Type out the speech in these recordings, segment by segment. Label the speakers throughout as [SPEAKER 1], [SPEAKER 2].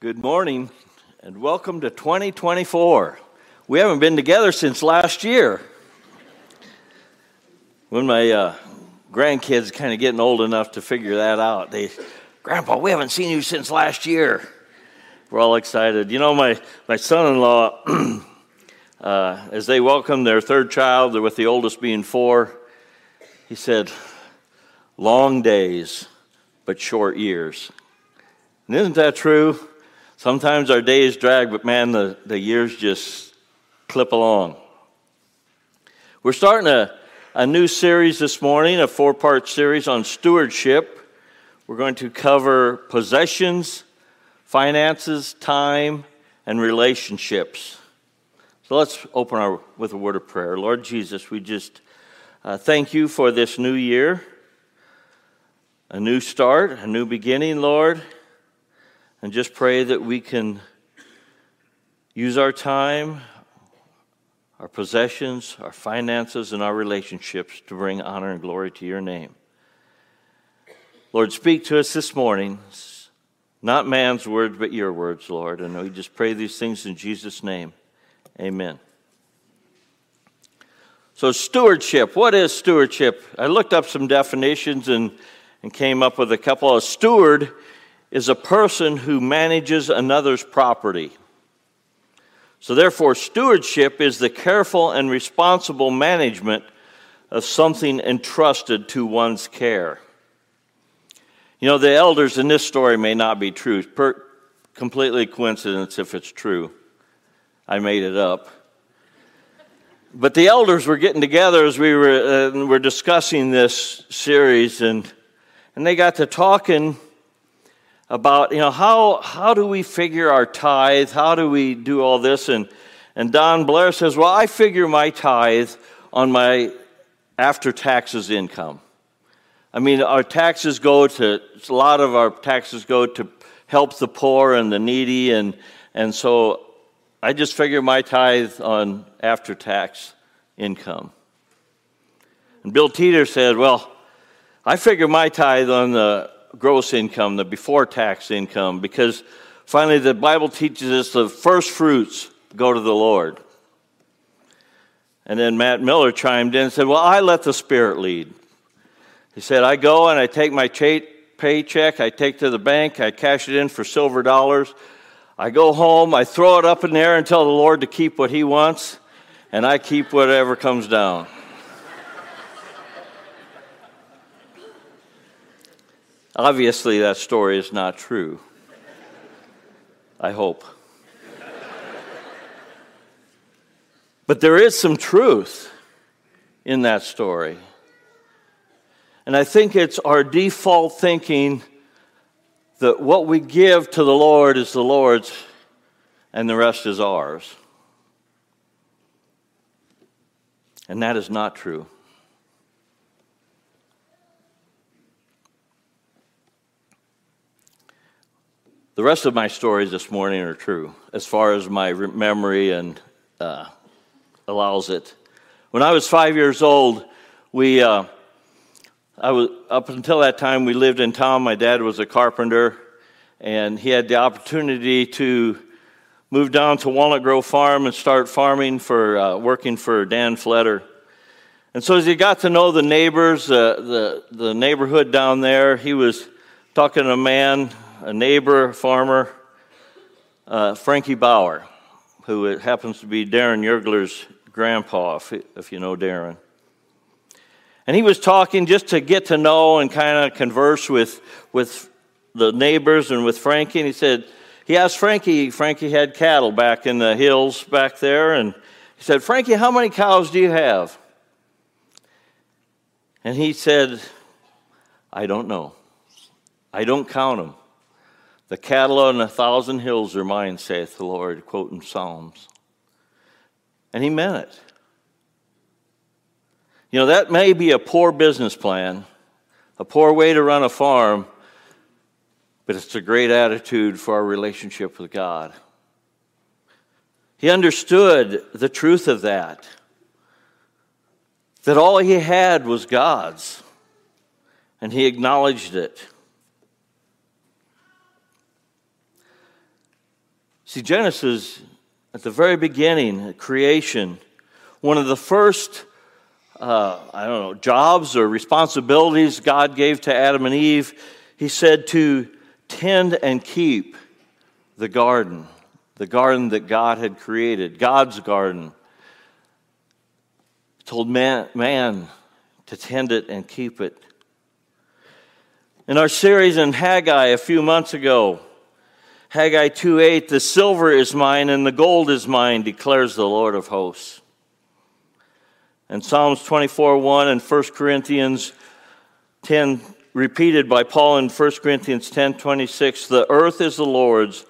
[SPEAKER 1] Good morning and welcome to 2024. We haven't been together since last year. When my uh, grandkids kind of getting old enough to figure that out, they, Grandpa, we haven't seen you since last year. We're all excited. You know, my, my son in law, uh, as they welcomed their third child, with the oldest being four, he said, Long days, but short years. And isn't that true? Sometimes our days drag, but man, the, the years just clip along. We're starting a, a new series this morning, a four part series on stewardship. We're going to cover possessions, finances, time, and relationships. So let's open our with a word of prayer. Lord Jesus, we just uh, thank you for this new year, a new start, a new beginning, Lord and just pray that we can use our time, our possessions, our finances, and our relationships to bring honor and glory to your name. Lord, speak to us this morning. Not man's words, but your words, Lord. And we just pray these things in Jesus' name. Amen. So, stewardship. What is stewardship? I looked up some definitions and, and came up with a couple. A steward is a person who manages another's property. So, therefore, stewardship is the careful and responsible management of something entrusted to one's care. You know, the elders in this story may not be true. Per- completely coincidence if it's true. I made it up. But the elders were getting together as we were, uh, were discussing this series, and, and they got to talking about, you know, how, how do we figure our tithe? How do we do all this? And, and Don Blair says, well, I figure my tithe on my after taxes income. I mean, our taxes go to, a lot of our taxes go to help the poor and the needy, and, and so I just figure my tithe on after tax income. And Bill Teeter said, Well, I figure my tithe on the gross income, the before tax income, because finally the Bible teaches us the first fruits go to the Lord. And then Matt Miller chimed in and said, Well, I let the Spirit lead. He said, I go and I take my paycheck, I take to the bank, I cash it in for silver dollars. I go home, I throw it up in the air and tell the Lord to keep what He wants, and I keep whatever comes down. Obviously, that story is not true. I hope. but there is some truth in that story. And I think it's our default thinking that what we give to the Lord is the Lord's and the rest is ours. And that is not true. The rest of my stories this morning are true, as far as my memory and uh, allows it. When I was five years old, we, uh, I was up until that time, we lived in town. My dad was a carpenter, and he had the opportunity to move down to Walnut Grove Farm and start farming for uh, working for Dan Fletter. And so as he got to know the neighbors, uh, the the neighborhood down there, he was talking to a man a neighbor farmer, uh, Frankie Bauer, who happens to be Darren Yergler's grandpa, if, if you know Darren. And he was talking just to get to know and kind of converse with, with the neighbors and with Frankie. And he said, he asked Frankie, Frankie had cattle back in the hills back there. And he said, Frankie, how many cows do you have? And he said, I don't know. I don't count them. The cattle on a thousand hills are mine, saith the Lord, quoting Psalms. And he meant it. You know, that may be a poor business plan, a poor way to run a farm, but it's a great attitude for our relationship with God. He understood the truth of that, that all he had was God's, and he acknowledged it. See, Genesis, at the very beginning, creation, one of the first, uh, I don't know, jobs or responsibilities God gave to Adam and Eve, he said to tend and keep the garden, the garden that God had created, God's garden. He told man, man to tend it and keep it. In our series in Haggai a few months ago, Haggai 2:8, the silver is mine and the gold is mine, declares the Lord of hosts. And Psalms 24:1 and 1 Corinthians 10 repeated by Paul in 1 Corinthians 10:26, the earth is the Lord's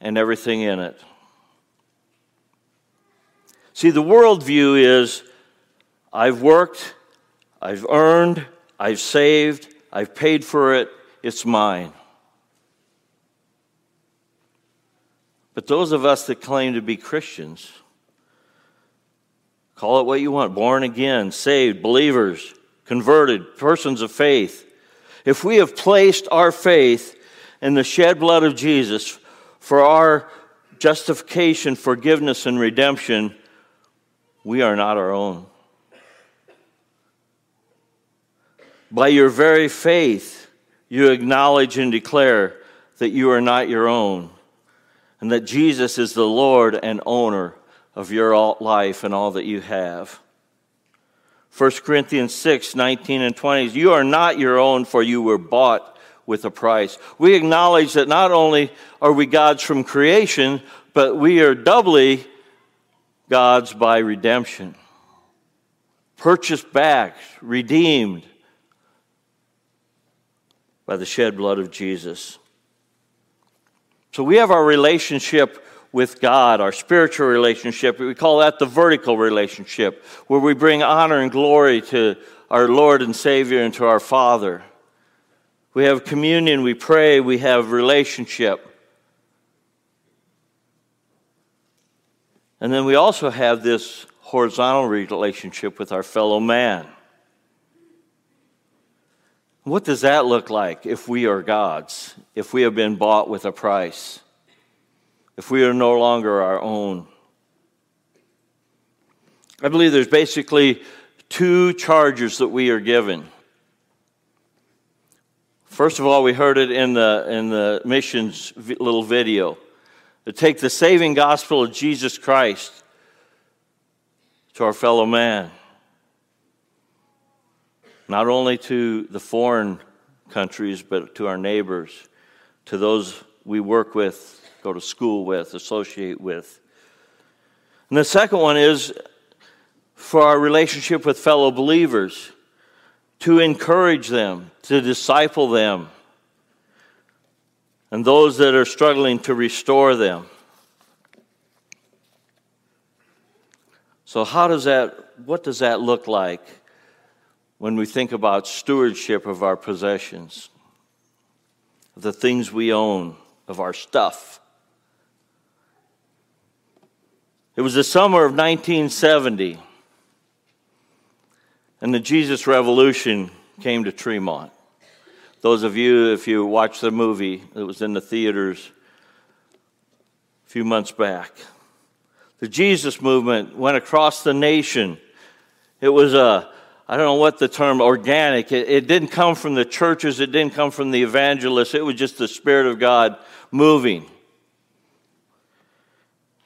[SPEAKER 1] and everything in it. See, the worldview is I've worked, I've earned, I've saved, I've paid for it, it's mine. But those of us that claim to be Christians, call it what you want born again, saved, believers, converted, persons of faith. If we have placed our faith in the shed blood of Jesus for our justification, forgiveness, and redemption, we are not our own. By your very faith, you acknowledge and declare that you are not your own and that Jesus is the Lord and owner of your life and all that you have. 1 Corinthians 6 19 and 20. You are not your own, for you were bought with a price. We acknowledge that not only are we God's from creation, but we are doubly God's by redemption. Purchased back, redeemed by the shed blood of Jesus. So we have our relationship with God, our spiritual relationship. We call that the vertical relationship, where we bring honor and glory to our Lord and Savior and to our Father. We have communion, we pray, we have relationship. And then we also have this horizontal relationship with our fellow man. What does that look like if we are God's, if we have been bought with a price, if we are no longer our own? I believe there's basically two charges that we are given. First of all, we heard it in the, in the missions little video to take the saving gospel of Jesus Christ to our fellow man not only to the foreign countries, but to our neighbors, to those we work with, go to school with, associate with. And the second one is for our relationship with fellow believers, to encourage them, to disciple them, and those that are struggling to restore them. So, how does that, what does that look like? When we think about stewardship of our possessions, the things we own, of our stuff. It was the summer of 1970, and the Jesus Revolution came to Tremont. Those of you, if you watched the movie that was in the theaters a few months back, the Jesus movement went across the nation. It was a I don't know what the term organic, it, it, didn't come from the churches, it didn't come from the evangelists, it was just the Spirit of God moving.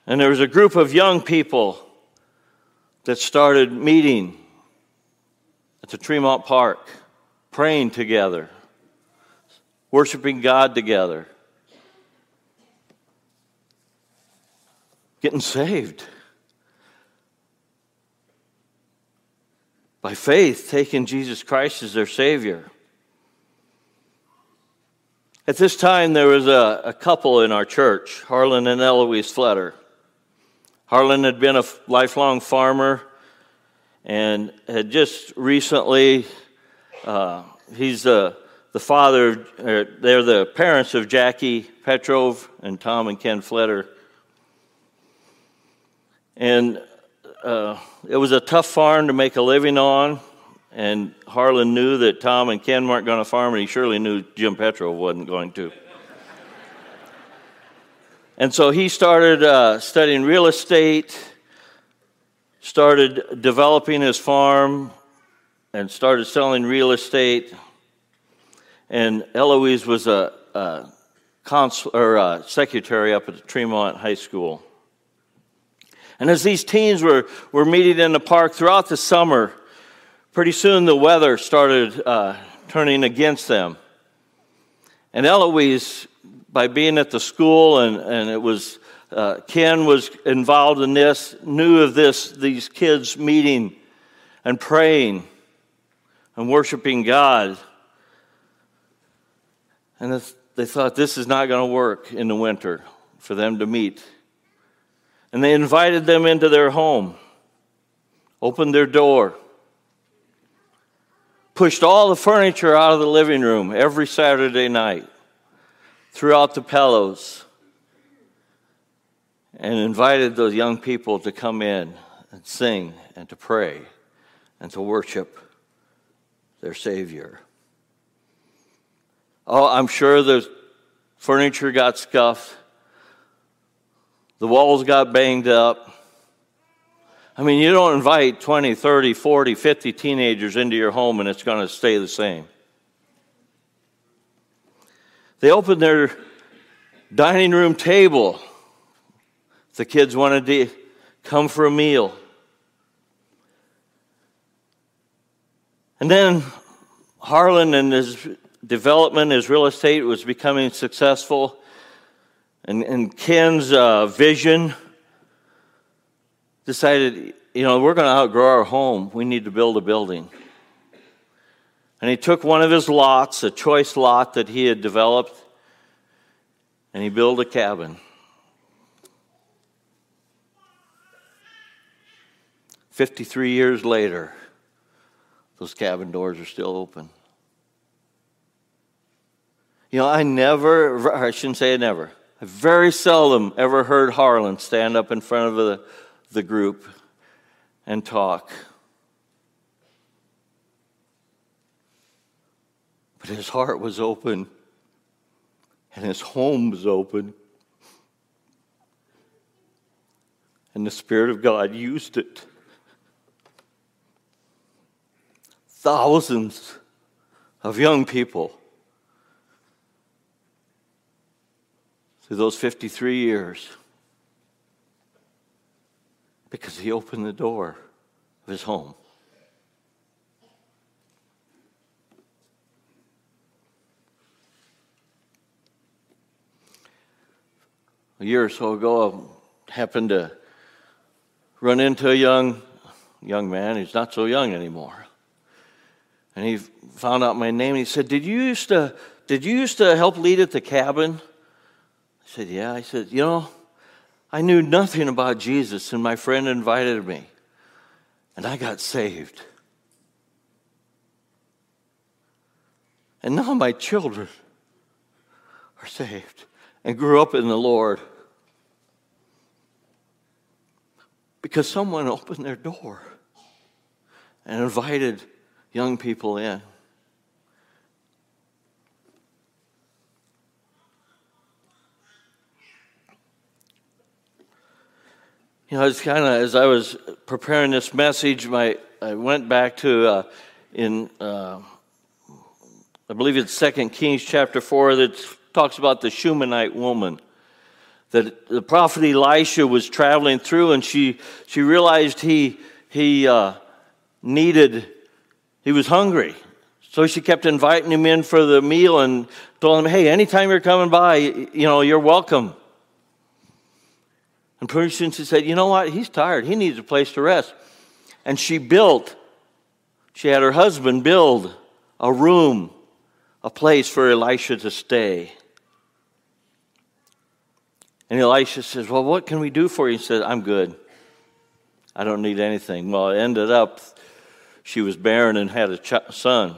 [SPEAKER 1] And there was a group of young people that started meeting at the Tremont Park, praying together, worshiping God together, getting saved. By faith, taking Jesus Christ as their Savior. At this time, there was a, a couple in our church, Harlan and Eloise Fletter. Harlan had been a lifelong farmer and had just recently, uh, he's the, the father, uh, they're the parents of Jackie Petro and Tom and Ken Fletter. And uh, it was a tough farm to make a living on, and Harlan knew that Tom and Ken weren't going to farm, and he surely knew Jim Petro wasn't going to. And so he started uh, studying real estate, started developing his farm, and started selling real estate. And Eloise was a, a consul, or a secretary up at Tremont High School. And as these teens were, were meeting in the park throughout the summer, pretty soon the weather started uh, turning against them. And Eloise by being at the school and, and it was uh, ken was involved in this knew of this these kids meeting and praying and worshiping god and they thought this is not going to work in the winter for them to meet and they invited them into their home opened their door pushed all the furniture out of the living room every saturday night threw out the pillows and invited those young people to come in and sing and to pray and to worship their Savior. Oh, I'm sure the furniture got scuffed, the walls got banged up. I mean, you don't invite 20, 30, 40, 50 teenagers into your home and it's going to stay the same. They opened their dining room table. The kids wanted to come for a meal. And then Harlan and his development, his real estate was becoming successful. And, and Ken's uh, vision decided, you know, we're going to outgrow our home. We need to build a building. And he took one of his lots, a choice lot that he had developed, and he built a cabin. Fifty-three years later, those cabin doors are still open. You know, I never, I shouldn't say I never, I very seldom ever heard Harlan stand up in front of the, the group and talk. But his heart was open and his home was open. And the Spirit of God used it. Thousands of young people through those 53 years because he opened the door of his home. a year or so ago, I happened to run into a young young man. He's not so young anymore. And he found out my name and he said, Did you used to did you used to help lead at the cabin? Said, Yeah. I said, you know, I knew nothing about Jesus, and my friend invited me. And I got saved. And now my children are saved and grew up in the Lord because someone opened their door and invited young people in. You know, it's kind of as I was preparing this message, my I went back to uh, in uh, I believe it's Second Kings chapter four that talks about the Shunammite woman that the prophet Elisha was traveling through, and she she realized he he uh, needed he was hungry, so she kept inviting him in for the meal and told him, "Hey, anytime you're coming by, you know you're welcome." And pretty soon she said, "You know what? He's tired. He needs a place to rest." And she built. She had her husband build a room, a place for Elisha to stay. And Elisha says, Well, what can we do for you? He said, I'm good. I don't need anything. Well, it ended up she was barren and had a ch- son.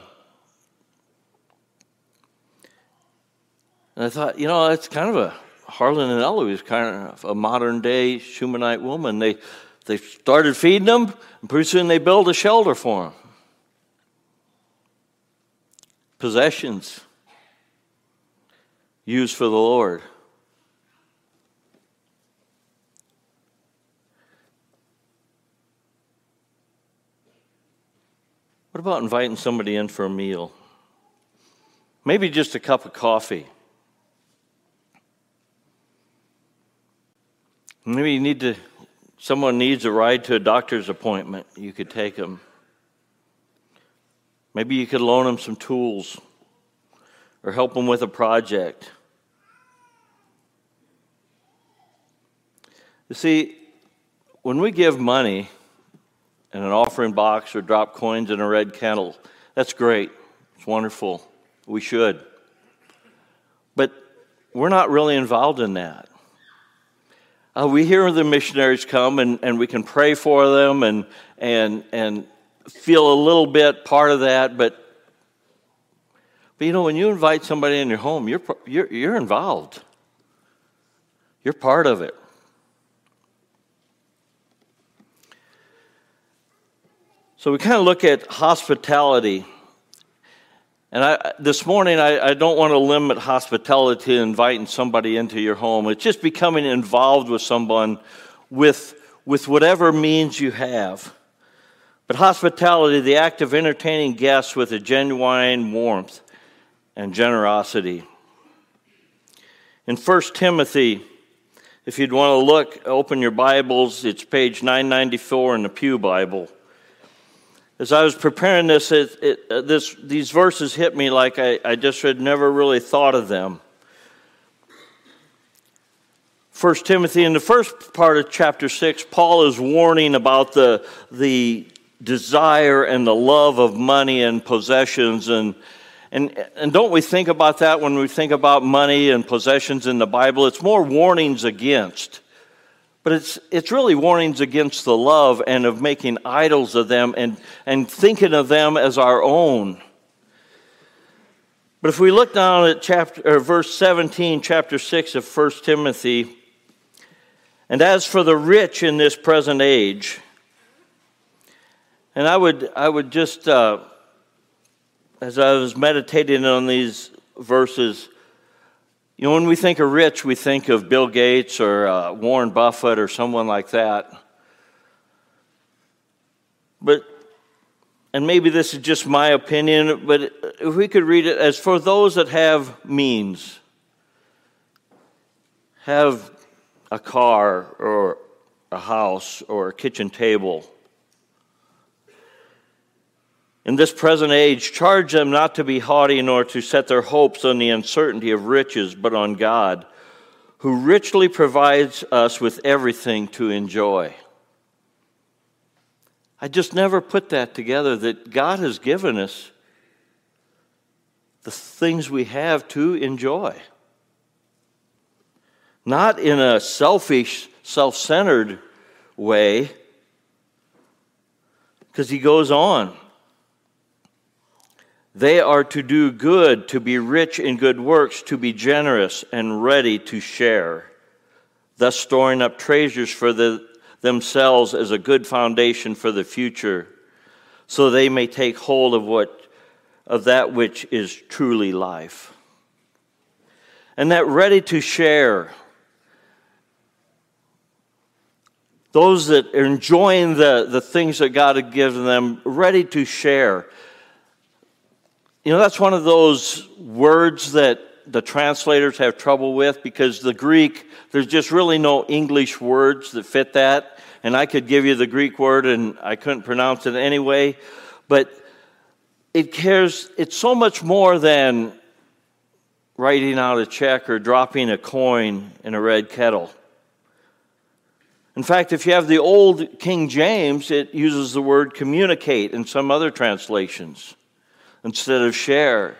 [SPEAKER 1] And I thought, you know, it's kind of a Harlan and Ella was kind of a modern day Shunammite woman. They, they started feeding them, and pretty soon they built a shelter for them. Possessions used for the Lord. What about inviting somebody in for a meal? Maybe just a cup of coffee. Maybe you need to, someone needs a ride to a doctor's appointment. You could take them. Maybe you could loan them some tools or help them with a project. You see, when we give money in an offering box or drop coins in a red kettle, that's great. It's wonderful. We should. But we're not really involved in that. Uh, we hear the missionaries come and, and we can pray for them and, and, and feel a little bit part of that, but, but you know, when you invite somebody in your home, you're, you're, you're involved. You're part of it. So we kind of look at hospitality. And I, this morning, I, I, don't want to limit hospitality to inviting somebody into your home. It's just becoming involved with someone with, with whatever means you have. But hospitality, the act of entertaining guests with a genuine warmth and generosity. In 1 Timothy, if you'd want to look, open your Bibles, it's page 994 in the Pew Bible as I was preparing this, it, it, uh, this these verses hit me like I, I just had never really thought of them. First Timothy, in the first part of chapter 6, Paul is warning about the, the desire and the love of money and possessions. And, and, and don't we think about that when we think about money and possessions in the Bible? It's more warnings against. But it's, it's really warnings against the love and of making idols of them and, and thinking of them as our own. But if we look down at chapter, verse 17, chapter 6 of 1 Timothy, and as for the rich in this present age, and I would, I would just, uh, as I was meditating on these verses, you know, when we think of rich, we think of Bill Gates or uh, Warren Buffett or someone like that. But, and maybe this is just my opinion, but if we could read it as for those that have means, have a car or a house or a kitchen table, in this present age, charge them not to be haughty nor to set their hopes on the uncertainty of riches, but on God, who richly provides us with everything to enjoy. I just never put that together that God has given us the things we have to enjoy. Not in a selfish, self centered way, because he goes on. They are to do good, to be rich in good works, to be generous and ready to share, thus storing up treasures for the, themselves as a good foundation for the future, so they may take hold of what of that which is truly life. And that ready to share. Those that are enjoying the, the things that God has given them, ready to share. You know, that's one of those words that the translators have trouble with because the Greek, there's just really no English words that fit that. And I could give you the Greek word and I couldn't pronounce it anyway. But it cares, it's so much more than writing out a check or dropping a coin in a red kettle. In fact, if you have the old King James, it uses the word communicate in some other translations instead of share.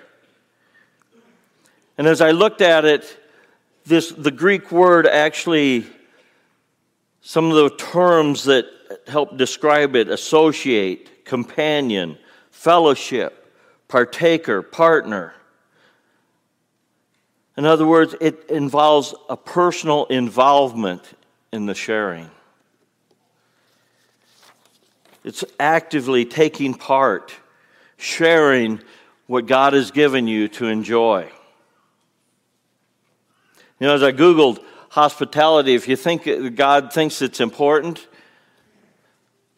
[SPEAKER 1] And as I looked at it, this, the Greek word actually, some of the terms that help describe it associate, companion, fellowship, partaker, partner. In other words, it involves a personal involvement in the sharing. It's actively taking part sharing what God has given you to enjoy. You know, as I Googled hospitality, if you think God thinks it's important,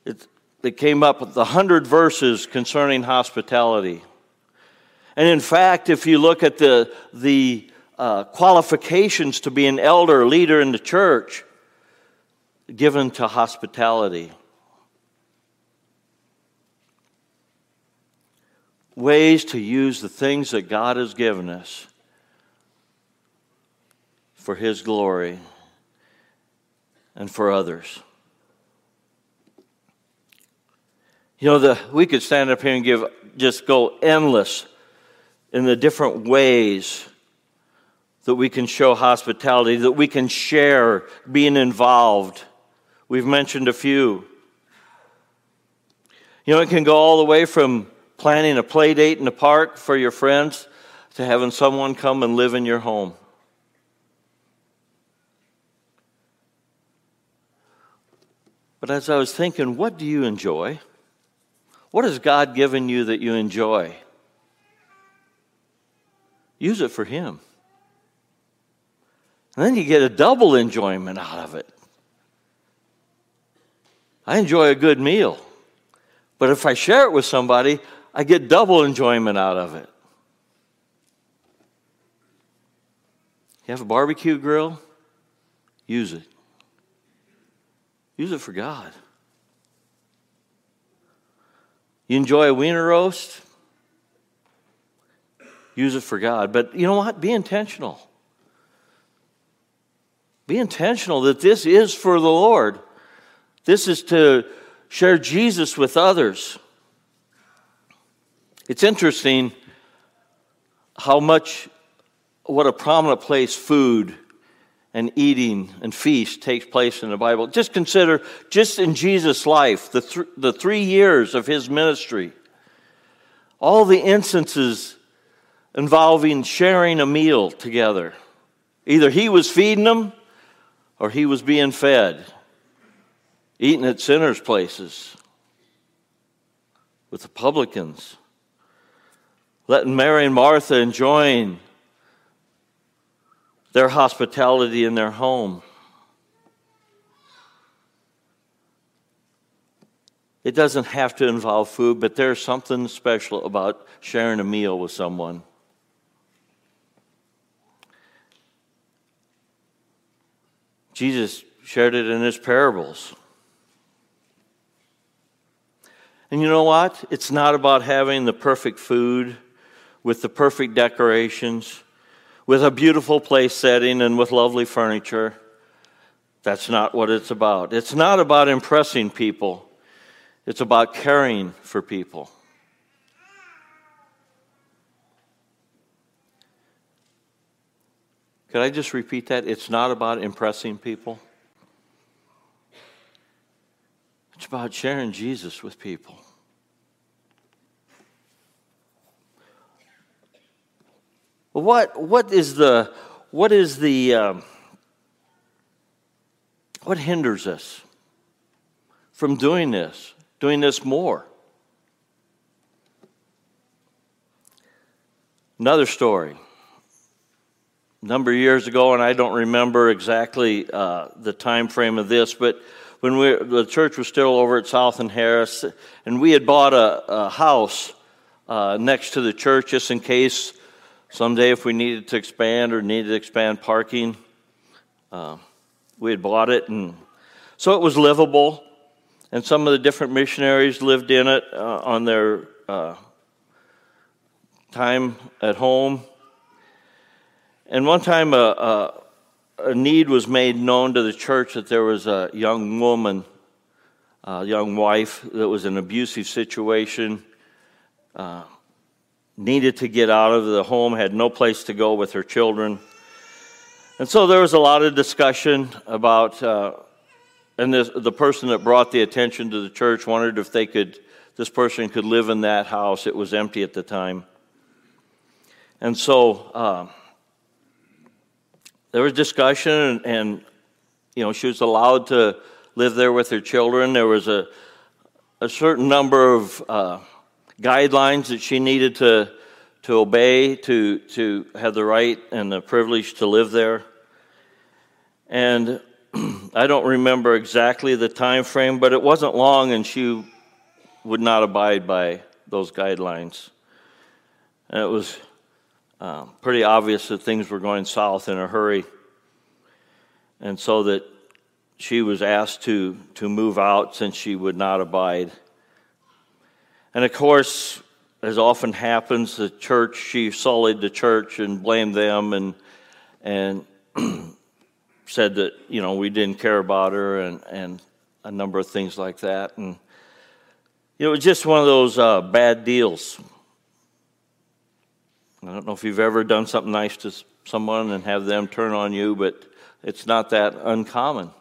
[SPEAKER 1] it, that came up with the hundred verses concerning hospitality. And in fact, if you look at the, the uh, qualifications to be an elder, leader in the church, given to hospitality. Ways to use the things that God has given us for His glory and for others. You know, the, we could stand up here and give, just go endless in the different ways that we can show hospitality, that we can share being involved. We've mentioned a few. You know, it can go all the way from planning a play date in the park for your friends to having someone come and live in your home. But as I was thinking, what do you enjoy? What has God given you that you enjoy? Use it for Him. And then you get a double enjoyment out of it. I enjoy a good meal, but if I share it with somebody, I get double enjoyment out of it. You have a barbecue grill? Use it. Use it for God. You enjoy a wiener roast? Use it for God. But you know what? Be intentional. Be intentional that this is for the Lord. This is to share Jesus with others. It's interesting how much, what a prominent place food and eating and feast takes place in the Bible. Just consider, just in Jesus' life, the, th- the three years of his ministry, all the instances involving sharing a meal together. Either he was feeding them or he was being fed, eating at sinners' places with the publicans, letting Mary and Martha enjoying their hospitality in their home. It doesn't have to involve food, but there's something special about sharing a meal with someone. Jesus shared it in his parables. And you know what? It's not about having the perfect food with the perfect decorations, with a beautiful place setting, and with lovely furniture. That's not what it's about. It's not about impressing people, it's about caring for people. Could I just repeat that? It's not about impressing people. It's about sharing Jesus with people. What, what is the, what is the, um, what hinders us from doing this, doing this more? Another story A number of years ago, and I don't remember exactly uh, the time frame of this, but when we, the church was still over at South and Harris, and we had bought a, a house uh, next to the church just in case someday if we needed to expand or needed to expand parking. Uh, we had bought it, and so it was livable. And some of the different missionaries lived in it uh, on their uh, time at home. And one time, a, a, a, need was made known to the church that there was a young woman, a young wife, that was in an abusive situation, uh, needed to get out of the home, had no place to go with her children. And so there was a lot of discussion about, uh, and this, the person that brought the attention to the church wondered if they could, this person could live in that house. It was empty at the time. And so, uh, there was discussion, and, and, you know, she was allowed to live there with her children. There was a, a certain number of uh, guidelines that she needed to, to obey to, to have the right and the privilege to live there. And I don't remember exactly the time frame, but it wasn't long, and she would not abide by those guidelines. And it was uh, pretty obvious that things were going south in a hurry. And so that she was asked to, to move out since she would not abide. And of course, as often happens, the church, she sullied the church and blamed them and, and said that, you know, we didn't care about her and, and a number of things like that. And it was just one of those uh, bad deals. I don't know if you've ever done something nice to someone and have them turn on you, but it's not that uncommon.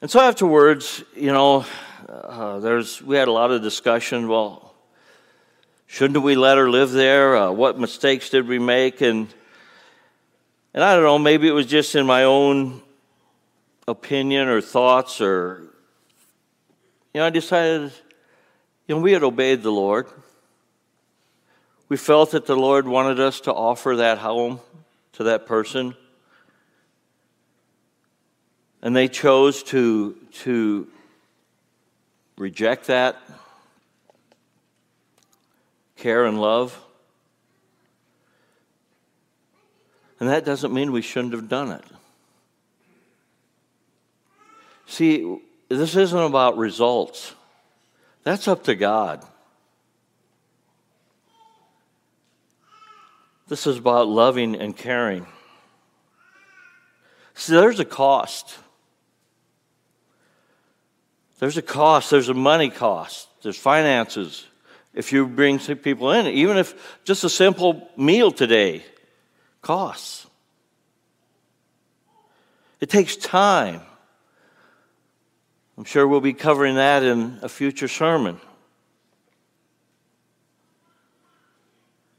[SPEAKER 1] And so afterwards, you know, uh, there's we had a lot of discussion. Well, shouldn't we let her live there? Uh, what mistakes did we make? And and I don't know. Maybe it was just in my own opinion or thoughts, or you know, I decided, you know, we had obeyed the Lord. We felt that the Lord wanted us to offer that home to that person. And they chose to, to reject that care and love. And that doesn't mean we shouldn't have done it. See, this isn't about results, that's up to God. This is about loving and caring. See, there's a cost. There's a cost, there's a money cost, there's finances. If you bring people in, even if just a simple meal today costs, it takes time. I'm sure we'll be covering that in a future sermon.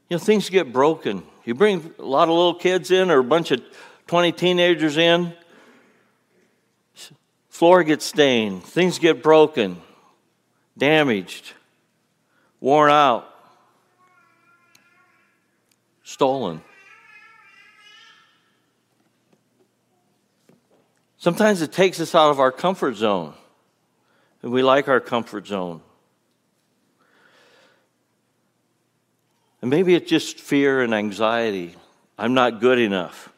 [SPEAKER 1] You know, things get broken. You bring a lot of little kids in or a bunch of 20 teenagers in, floor gets stained, things get broken, damaged, worn out, stolen. Sometimes it takes us out of our comfort zone, and we like our comfort zone. And maybe it's just fear and anxiety. I'm not good enough.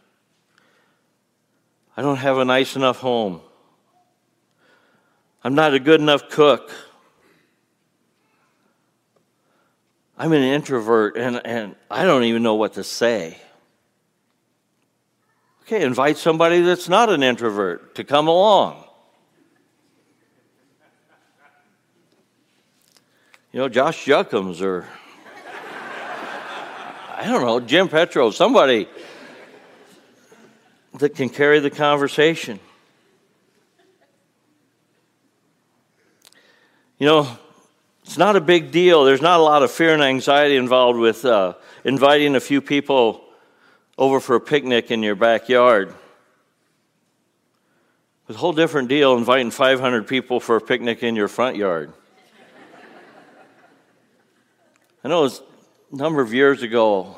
[SPEAKER 1] I don't have a nice enough home. I'm not a good enough cook. I'm an introvert and, and I don't even know what to say. Okay, invite somebody that's not an introvert to come along. You know, Josh Juckums or I don't know, Jim Petro, somebody that can carry the conversation. You know, it's not a big deal. There's not a lot of fear and anxiety involved with uh, inviting a few people over for a picnic in your backyard. It's a whole different deal inviting 500 people for a picnic in your front yard. I know it was a number of years ago,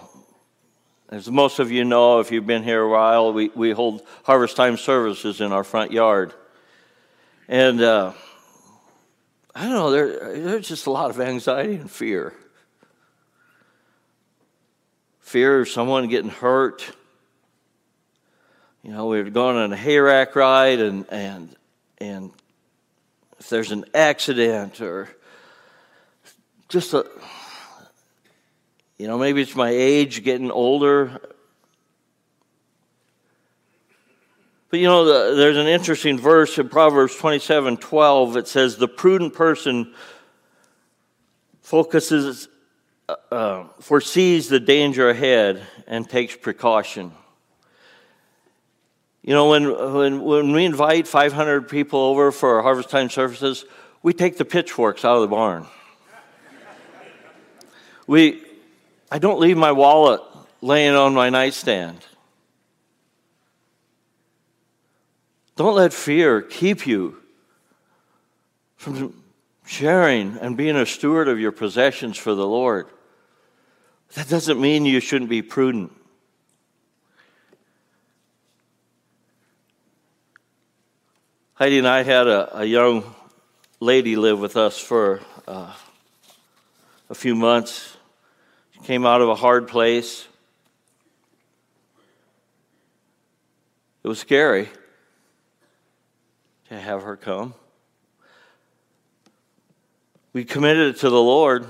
[SPEAKER 1] as most of you know, if you've been here a while, we, we hold harvest time services in our front yard. And uh, I don't know, there, there's just a lot of anxiety and fear. Fear of someone getting hurt. You know, we are going on a hayrack ride, and, and, and if there's an accident or just a you know, maybe it's my age getting older. But you know, the, there's an interesting verse in Proverbs 27 12. It says, The prudent person focuses, uh, uh, foresees the danger ahead and takes precaution. You know, when, when, when we invite 500 people over for our harvest time services, we take the pitchforks out of the barn. we, I don't leave my wallet laying on my nightstand. Don't let fear keep you from sharing and being a steward of your possessions for the Lord. That doesn't mean you shouldn't be prudent. Heidi and I had a, a young lady live with us for uh, a few months. She came out of a hard place. It was scary have her come. We committed it to the Lord,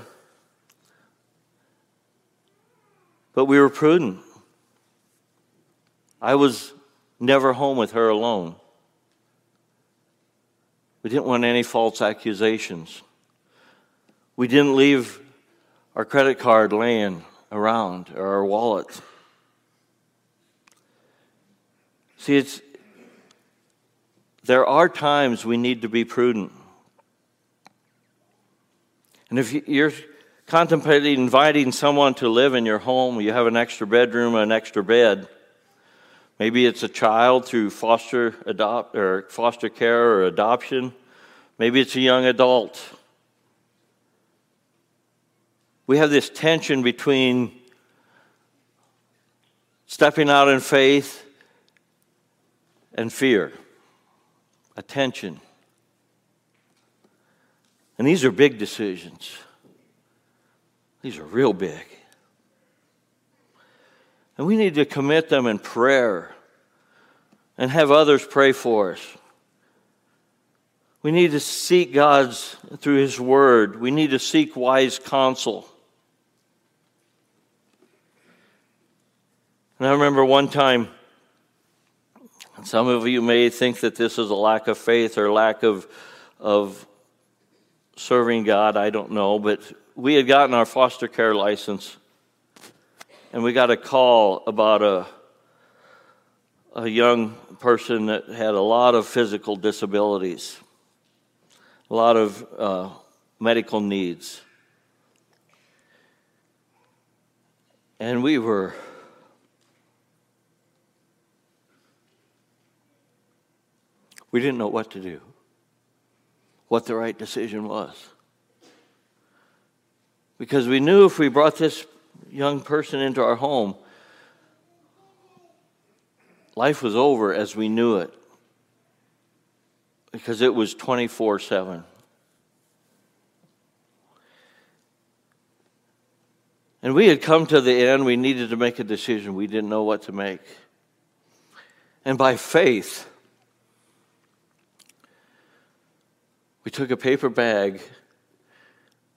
[SPEAKER 1] but we were prudent. I was never home with her alone. We didn't want any false accusations. We didn't leave our credit card laying around or our wallet. See, it's, there are times we need to be prudent. And if you're contemplating inviting someone to live in your home, you have an extra bedroom, an extra bed. Maybe it's a child through foster adopt or foster care or adoption. Maybe it's a young adult. We have this tension between stepping out in faith and fear, attention. And these are big decisions. These are real big. And we need to commit them in prayer and have others pray for us. We need to seek God's through His Word. We need to seek wise counsel. And I remember one time some of you may think that this is a lack of faith or lack of, of serving God. I don't know. But we had gotten our foster care license, and we got a call about a, a young person that had a lot of physical disabilities, a lot of uh, medical needs. And we were We didn't know what to do, what the right decision was. Because we knew if we brought this young person into our home, life was over as we knew it. Because it was 24 7. And we had come to the end. We needed to make a decision. We didn't know what to make. And by faith, We took a paper bag.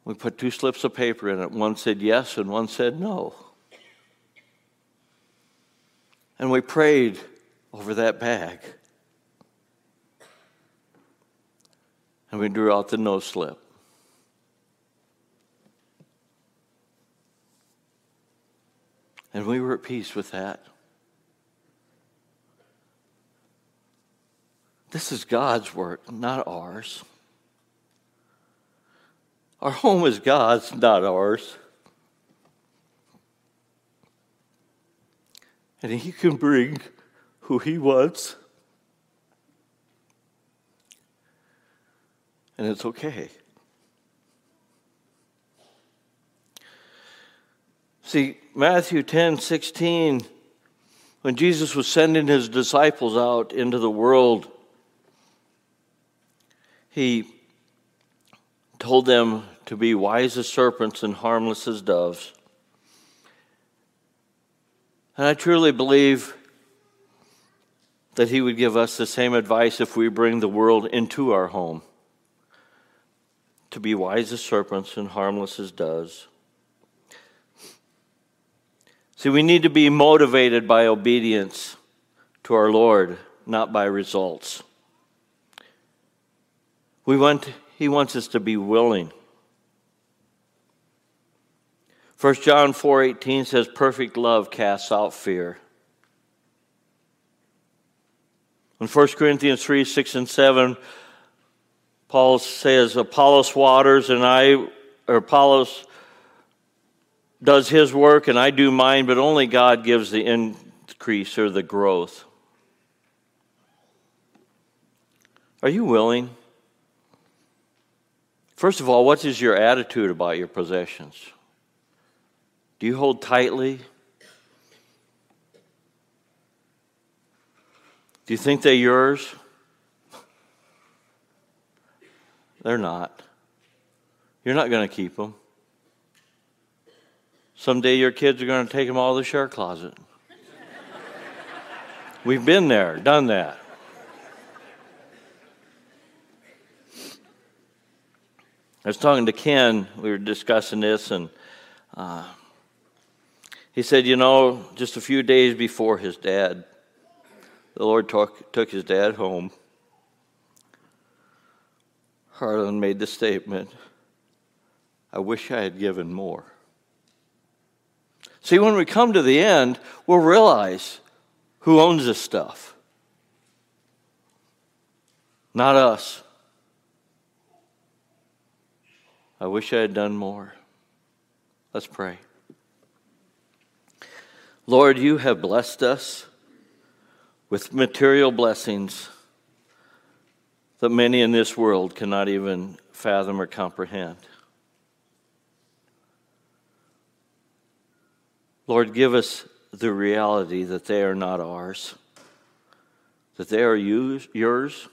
[SPEAKER 1] We put two slips of paper in it. One said yes and one said no. And we prayed over that bag. And we drew out the no slip. And we were at peace with that. This is God's work, not ours. Our home is God's, not ours. And He can bring who He wants. And it's okay. See, Matthew 10 16, when Jesus was sending his disciples out into the world, he told them to be wise as serpents and harmless as doves. And I truly believe that He would give us the same advice if we bring the world into our home to be wise as serpents and harmless as doves. See, we need to be motivated by obedience to our Lord, not by results. We want he wants us to be willing. 1 John 4:18 says perfect love casts out fear. In 1 Corinthians 3, 6 and 7, Paul says, Apollos waters and I, or Apollos does his work and I do mine, but only God gives the increase or the growth. Are you willing? First of all, what is your attitude about your possessions? Do you hold tightly? Do you think they're yours? They're not. You're not going to keep them. Someday your kids are going to take them all to the share closet. We've been there, done that. I was talking to Ken, we were discussing this, and uh, he said, You know, just a few days before his dad, the Lord took, took his dad home. Harlan made the statement, I wish I had given more. See, when we come to the end, we'll realize who owns this stuff. Not us. I wish I had done more. Let's pray. Lord, you have blessed us with material blessings that many in this world cannot even fathom or comprehend. Lord, give us the reality that they are not ours, that they are yours.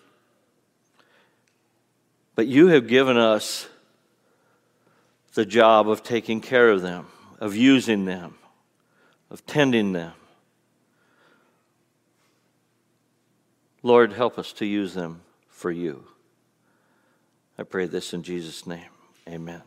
[SPEAKER 1] But you have given us the job of taking care of them, of using them, of tending them. Lord, help us to use them for you. I pray this in Jesus' name. Amen.